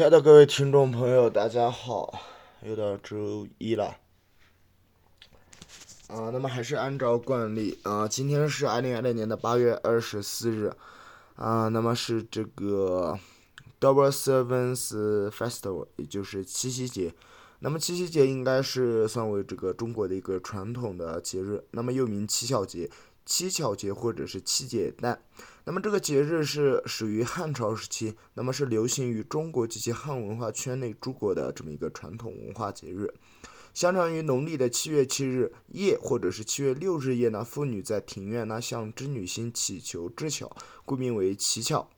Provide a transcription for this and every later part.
亲爱的各位听众朋友，大家好，又到周一了。啊，那么还是按照惯例啊，今天是二零二零年的八月二十四日，啊，那么是这个 Double Sevens Festival，也就是七夕节。那么七夕节应该是算为这个中国的一个传统的节日，那么又名七巧节。七巧节或者是七节诞，那么这个节日是始于汉朝时期，那么是流行于中国及其汉文化圈内诸国的这么一个传统文化节日。相传于农历的七月七日夜，或者是七月六日夜呢，妇女在庭院呢向织女星祈求知巧，故名为乞巧。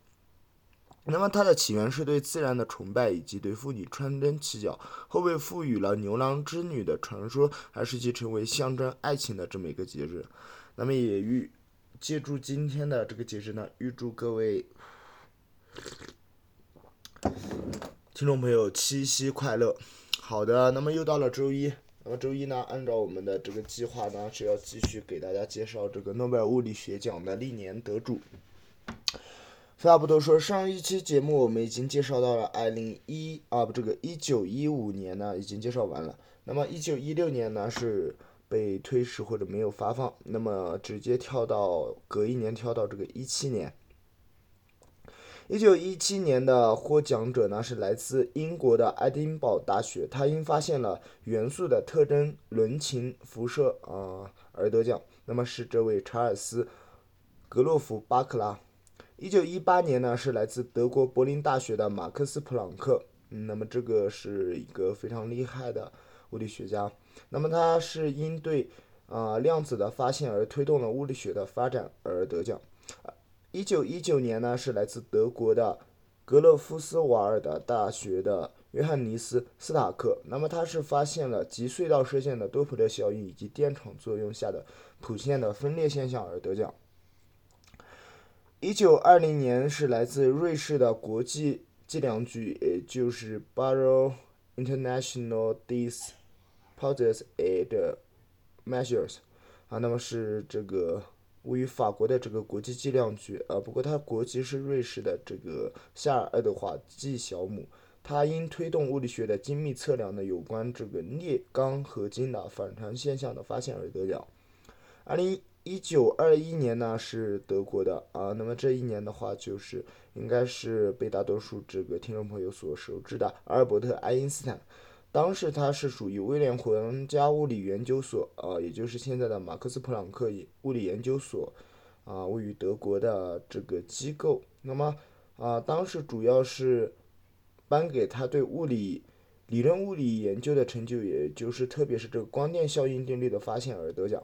那么它的起源是对自然的崇拜，以及对妇女穿针乞巧，后被赋予了牛郎织女的传说，而使其成为象征爱情的这么一个节日。那么也预借助今天的这个节日呢，预祝各位听众朋友七夕快乐。好的，那么又到了周一，那么周一呢，按照我们的这个计划呢，是要继续给大家介绍这个诺贝尔物理学奖的历年得主。废话不多说，上一期节目我们已经介绍到了二零一啊不，这个一九一五年呢已经介绍完了。那么一九一六年呢是。被推迟或者没有发放，那么直接跳到隔一年跳到这个一七年。一九一七年的获奖者呢是来自英国的爱丁堡大学，他因发现了元素的特征伦琴辐射啊而得奖。那么是这位查尔斯格洛夫巴克拉。一九一八年呢是来自德国柏林大学的马克思普朗克，那么这个是一个非常厉害的物理学家。那么他是因对啊量子的发现而推动了物理学的发展而得奖。一九一九年呢是来自德国的格勒夫斯瓦尔的大学的约翰尼斯斯塔克。那么他是发现了极隧道射线的多普勒效应以及电场作用下的谱线的分裂现象而得奖。一九二零年是来自瑞士的国际计量局，也就是 Barrow International Dis。Pauses and measures，啊，那么是这个位于法国的这个国际计量局啊，不过它国籍是瑞士的这个夏尔爱德华纪小姆，他因推动物理学的精密测量的有关这个镍钢合金的反常现象的发现而得奖。二零一九二一年呢是德国的啊，那么这一年的话就是应该是被大多数这个听众朋友所熟知的阿尔伯特爱因斯坦。当时他是属于威廉皇家物理研究所，啊，也就是现在的马克思普朗克物理研究所，啊，位于德国的这个机构。那么，啊，当时主要是颁给他对物理理论物理研究的成就，也就是特别是这个光电效应定律的发现而得奖。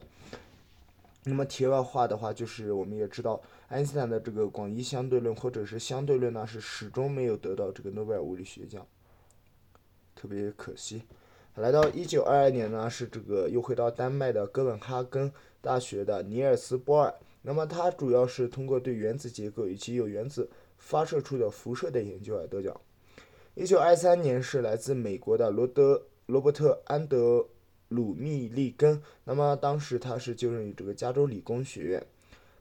那么题外话的话，就是我们也知道，爱因斯坦的这个广义相对论或者是相对论呢，是始终没有得到这个诺贝尔物理学奖。特别可惜，来到一九二二年呢，是这个又回到丹麦的哥本哈根大学的尼尔斯波尔。那么他主要是通过对原子结构以及由原子发射出的辐射的研究而得奖。一九二三年是来自美国的罗德罗伯特安德鲁密利根。那么当时他是就任于这个加州理工学院，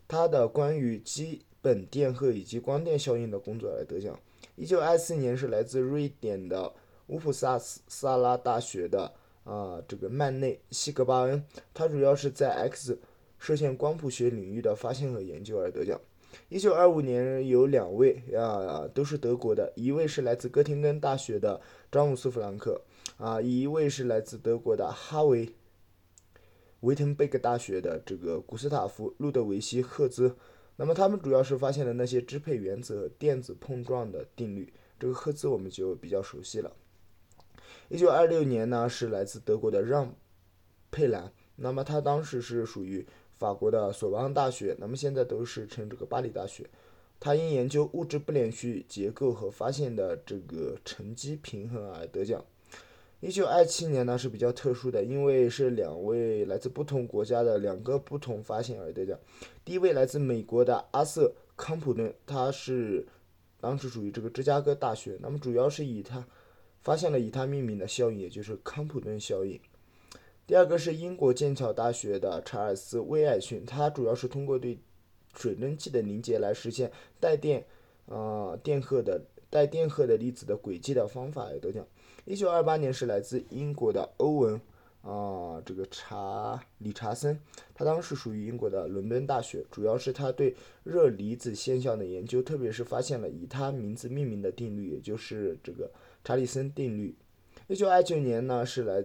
他的关于基本电荷以及光电效应的工作而得奖。一九二四年是来自瑞典的。乌普萨斯萨拉大学的啊，这个曼内西格巴恩，他主要是在 X 射线光谱学领域的发现和研究而得奖。一九二五年有两位啊，都是德国的，一位是来自哥廷根大学的詹姆斯弗兰克啊，一位是来自德国的哈维维滕贝格大学的这个古斯塔夫路德维希赫兹。那么他们主要是发现了那些支配原子和电子碰撞的定律。这个赫兹我们就比较熟悉了。一九二六年呢，是来自德国的让·佩兰，那么他当时是属于法国的索邦大学，那么现在都是称这个巴黎大学。他因研究物质不连续结构和发现的这个沉积平衡而得奖。一九二七年呢是比较特殊的，因为是两位来自不同国家的两个不同发现而得奖。第一位来自美国的阿瑟·康普顿，他是当时属于这个芝加哥大学，那么主要是以他。发现了以它命名的效应，也就是康普顿效应。第二个是英国剑桥大学的查尔斯·威尔逊，他主要是通过对水蒸气的凝结来实现带电啊电荷的带电荷的粒子的轨迹的方法而得奖。一九二八年是来自英国的欧文啊，这个查理查森，他当时属于英国的伦敦大学，主要是他对热离子现象的研究，特别是发现了以他名字命名的定律，也就是这个查理森定律。一九二九年呢是来。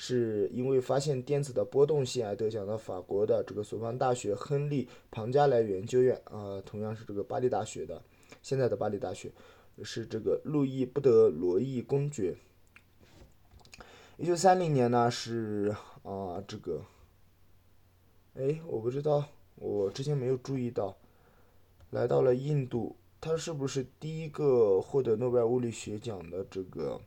是因为发现电子的波动性而得奖的法国的这个索邦大学亨利庞加莱研究院啊，同样是这个巴黎大学的，现在的巴黎大学是这个路易布德罗伊公爵。一九三零年呢是啊这个，哎我不知道，我之前没有注意到，来到了印度，他是不是第一个获得诺贝尔物理学奖的这个？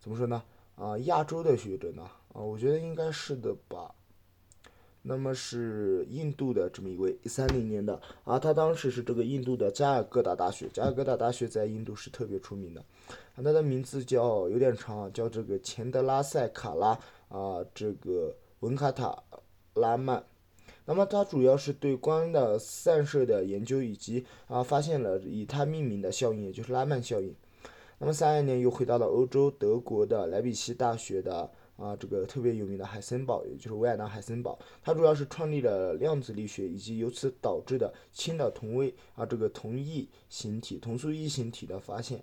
怎么说呢？啊，亚洲的学者呢？啊，我觉得应该是的吧。那么是印度的这么一位，一三零年的啊，他当时是这个印度的加尔各答大学，加尔各答大学在印度是特别出名的。啊，他的名字叫有点长啊，叫这个钱德拉塞卡拉啊，这个文卡塔拉曼。那么他主要是对光的散射的研究，以及啊发现了以他命名的效应，也就是拉曼效应。那么三二年又回到了欧洲，德国的莱比锡大学的啊这个特别有名的海森堡，也就是维也纳海森堡，他主要是创立了量子力学以及由此导致的氢的同位啊这个同异形体同素异形体的发现。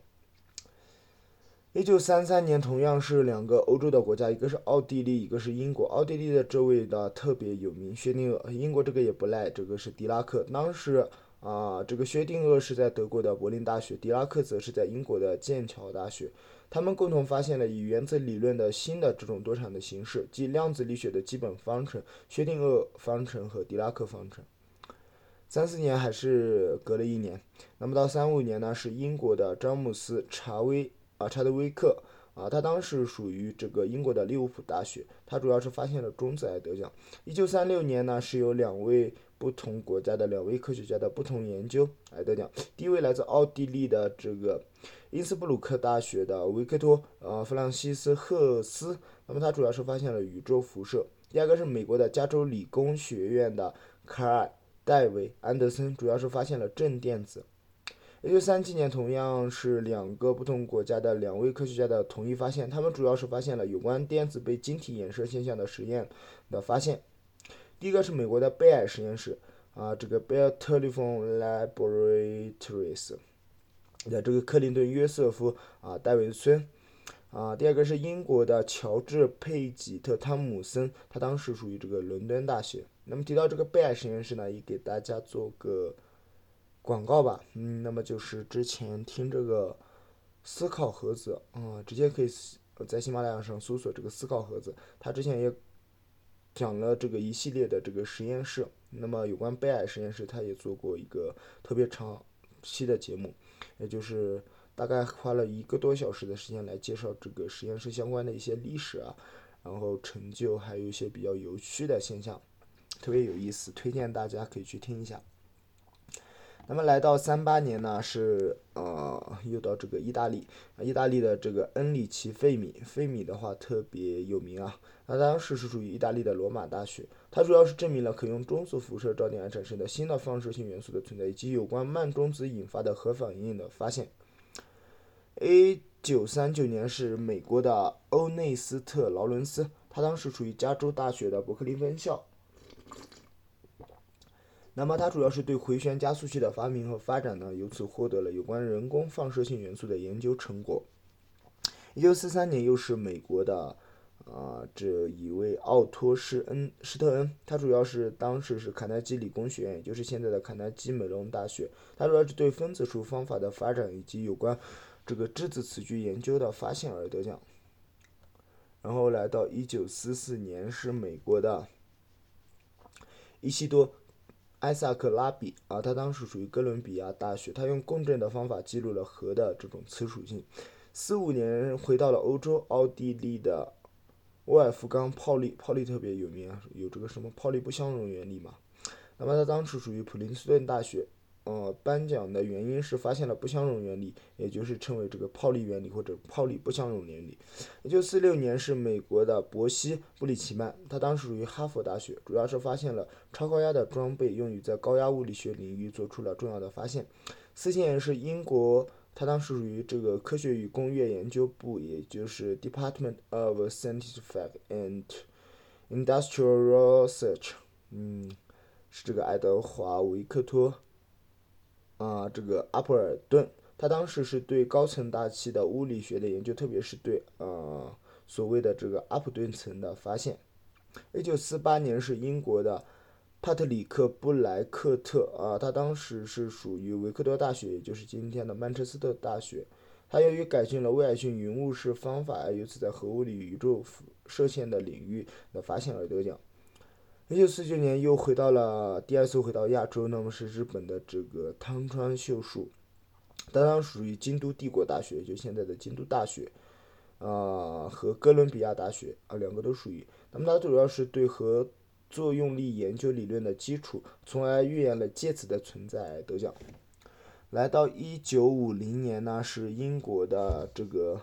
一九三三年同样是两个欧洲的国家，一个是奥地利，一个是英国。奥地利的这位的特别有名，薛定谔；英国这个也不赖，这个是狄拉克。当时。啊，这个薛定谔是在德国的柏林大学，狄拉克则是在英国的剑桥大学。他们共同发现了以原子理论的新的这种多场的形式，即量子力学的基本方程——薛定谔方程和狄拉克方程。三四年还是隔了一年，那么到三五年呢？是英国的詹姆斯·查威啊，查德威克啊，他当时属于这个英国的利物浦大学，他主要是发现了中子而得奖。一九三六年呢，是有两位。不同国家的两位科学家的不同研究来得奖。第一位来自奥地利的这个因斯布鲁克大学的维克托呃弗朗西斯赫斯，那么他主要是发现了宇宙辐射。第二个是美国的加州理工学院的卡尔戴维安德森，主要是发现了正电子。一九三七年，同样是两个不同国家的两位科学家的同一发现，他们主要是发现了有关电子被晶体衍射现象的实验的发现。第一个是美国的贝尔实验室啊，这个 Bell Telephone Laboratories，的这个克林顿约瑟夫啊戴维森啊。第二个是英国的乔治佩吉特汤姆森，他当时属于这个伦敦大学。那么提到这个贝尔实验室呢，也给大家做个广告吧。嗯，那么就是之前听这个思考盒子啊，直接可以在喜马拉雅上搜索这个思考盒子，他之前也。讲了这个一系列的这个实验室，那么有关贝尔实验室，他也做过一个特别长期的节目，也就是大概花了一个多小时的时间来介绍这个实验室相关的一些历史啊，然后成就，还有一些比较有趣的现象，特别有意思，推荐大家可以去听一下。那么来到三八年呢，是呃又到这个意大利，意大利的这个恩里奇费米，费米的话特别有名啊。他当时是属于意大利的罗马大学，他主要是证明了可用中速辐射照电而产生的新的放射性元素的存在，以及有关慢中子引发的核反应的发现。A 九三九年是美国的欧内斯特劳伦斯，他当时处于加州大学的伯克利分校。那么它主要是对回旋加速器的发明和发展呢，由此获得了有关人工放射性元素的研究成果。一九四三年又是美国的。啊，这一位奥托施恩施特恩，他主要是当时是卡耐基理工学院，也就是现在的卡耐基梅隆大学。他主要是对分子数方法的发展以及有关这个质子磁矩研究的发现而得奖。然后来到一九四四年，是美国的伊西多埃萨克拉比啊，他当时属于哥伦比亚大学，他用共振的方法记录了核的这种磁属性。四五年回到了欧洲，奥地利的。沃尔夫冈·泡利，泡利特别有名啊，有这个什么泡利不相容原理嘛。那么他当时属于普林斯顿大学，呃，颁奖的原因是发现了不相容原理，也就是称为这个泡利原理或者泡利不相容原理。一九四六年是美国的伯西·布里奇曼，他当时属于哈佛大学，主要是发现了超高压的装备用于在高压物理学领域做出了重要的发现。四七年是英国他当时属于这个科学与工业研究部，也就是 Department of Scientific and Industrial Research，嗯，是这个爱德华·维克托啊，这个阿普尔顿，他当时是对高层大气的物理学的研究，特别是对呃所谓的这个阿普顿层的发现。一九四八年是英国的。帕特里克·布莱克特啊，他当时是属于维克多大学，也就是今天的曼彻斯特大学。他由于改进了威尔逊云雾式方法，由此在核物理宇宙射线的领域的发现而得奖。一九四九年又回到了第二次回到亚洲，那么是日本的这个汤川秀树，他当时属于京都帝国大学，就现在的京都大学啊和哥伦比亚大学啊两个都属于。那么他主要是对核作用力研究理论的基础，从而预言了介子的存在，得奖。来到一九五零年呢，是英国的这个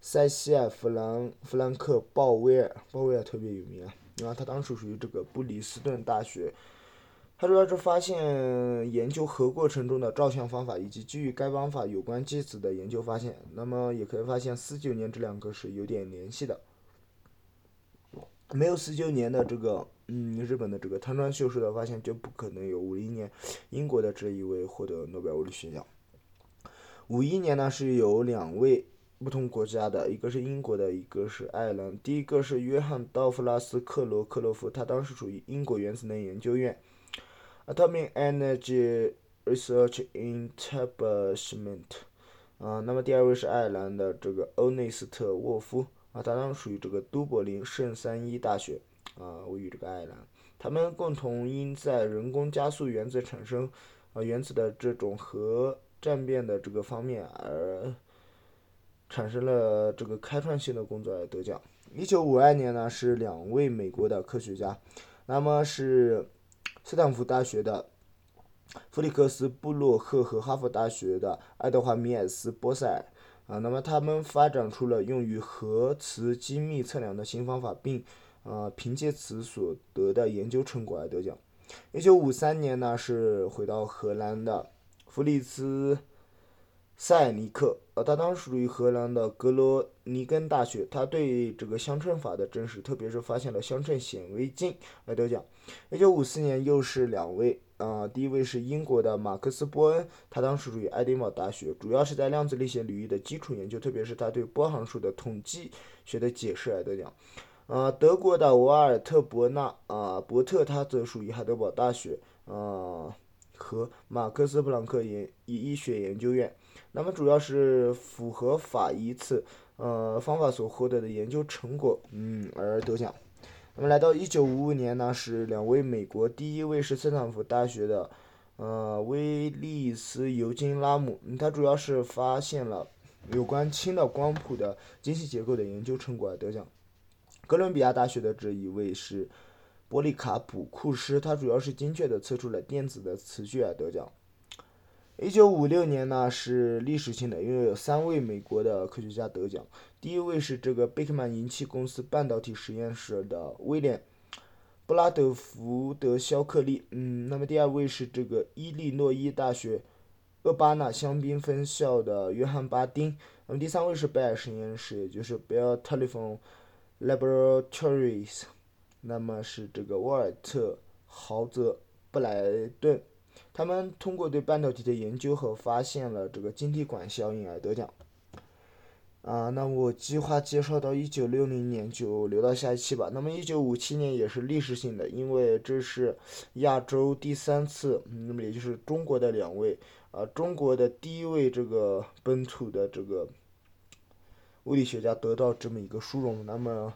塞西尔·弗兰弗兰克·鲍威尔，鲍威尔特别有名啊，因为他当时属于这个布里斯顿大学，他主要是发现研究核过程中的照相方法，以及基于该方法有关介子的研究发现。那么也可以发现，四九年这两个是有点联系的。没有四九年的这个，嗯，日本的这个汤川秀树的发现，就不可能有五零年英国的这一位获得诺贝尔物理学奖。五一年呢是有两位不同国家的，一个是英国的，一个是爱尔兰。第一个是约翰道夫拉斯克罗克洛夫，他当时属于英国原子能研究院 （Atomic Energy Research Establishment）。啊，那么第二位是爱尔兰的这个欧内斯特沃夫。啊，他当时属于这个都柏林圣三一大学，啊，位于这个爱尔兰。他们共同因在人工加速原子产生，啊，原子的这种核战变的这个方面而产生了这个开创性的工作而得奖。一九五二年呢，是两位美国的科学家，那么是斯坦福大学的弗里克斯布洛克和哈佛大学的爱德华米尔斯波塞尔。啊，那么他们发展出了用于核磁精密测量的新方法，并呃凭借此所得的研究成果而得奖。一九五三年呢，是回到荷兰的弗里茨塞尼克，呃，他当时属于荷兰的格罗尼根大学，他对这个相称法的证实，特别是发现了相称显微镜而得奖。一九五四年又是两位。啊，第一位是英国的马克思·波恩，他当时属于爱丁堡大学，主要是在量子力学领域的基础研究，特别是他对波函数的统计学的解释而得奖。呃，德国的瓦尔特·伯纳啊，伯特，他则属于海德堡大学啊和马克思·普朗克研医学研究院。那么主要是符合法医次呃方法所获得的研究成果，嗯而得奖。那么来到一九五五年呢，是两位美国，第一位是斯坦福大学的，呃，威利斯尤金拉姆，他主要是发现了有关氢的光谱的精细结构的研究成果而得奖。哥伦比亚大学的这一位是波利卡普库斯，他主要是精确的测出了电子的磁矩而得奖。一九五六年呢是历史性的，因为有三位美国的科学家得奖。第一位是这个贝克曼银器公司半导体实验室的威廉·布拉德福德肖克利，嗯，那么第二位是这个伊利诺伊大学厄巴纳香槟分校的约翰·巴丁，那么第三位是贝尔实验室，也就是 Bell Telephone Laboratories，那么是这个沃尔特·豪泽·布莱顿。他们通过对半导体的研究和发现了这个晶体管效应而得奖。啊，那我计划介绍到一九六零年就留到下一期吧。那么一九五七年也是历史性的，因为这是亚洲第三次，那么也就是中国的两位，啊，中国的第一位这个本土的这个物理学家得到这么一个殊荣。那么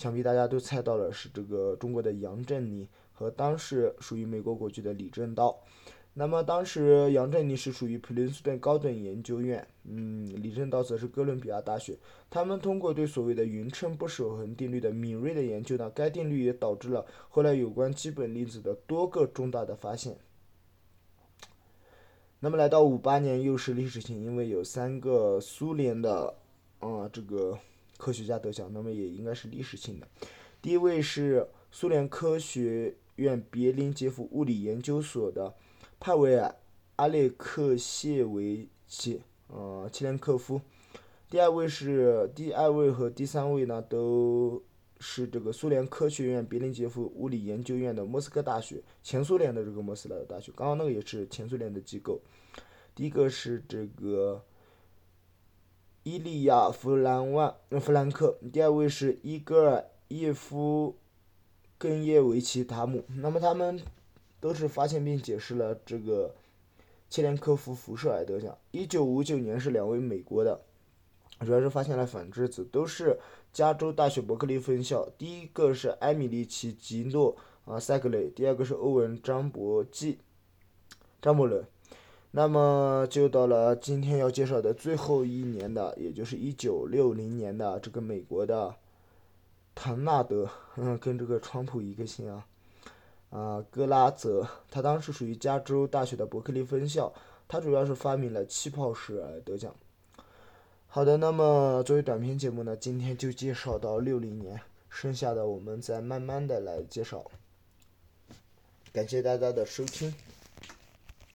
想必大家都猜到了，是这个中国的杨振宁。和当时属于美国国籍的李政道，那么当时杨振宁是属于普林斯顿高等研究院，嗯，李政道则是哥伦比亚大学。他们通过对所谓的匀称不守恒定律的敏锐的研究呢，该定律也导致了后来有关基本粒子的多个重大的发现。那么来到五八年又是历史性，因为有三个苏联的啊这个科学家得奖，那么也应该是历史性的。第一位是苏联科学。院别林杰夫物理研究所的帕维尔·阿列克谢维奇呃，切连科夫。第二位是第二位和第三位呢，都是这个苏联科学院别林杰夫物理研究院的莫斯科大学，前苏联的这个莫斯科大学。刚刚那个也是前苏联的机构。第一个是这个伊利亚弗兰万弗兰克，第二位是伊戈尔叶夫根耶维奇塔姆。那么他们都是发现并解释了这个切连科夫辐射而得奖。一九五九年是两位美国的。主要是发现了反质子，都是加州大学伯克利分校。第一个是埃米利奇吉诺啊塞格雷，第二个是欧文张伯基张伯伦。那么就到了今天要介绍的最后一年的，也就是一九六零年的这个美国的唐纳德，嗯，跟这个川普一个姓啊啊格拉泽，他当时属于加州大学的伯克利分校，他主要是发明了气泡式得奖。好的，那么作为短片节目呢，今天就介绍到六零年，剩下的我们再慢慢的来介绍。感谢大家的收听。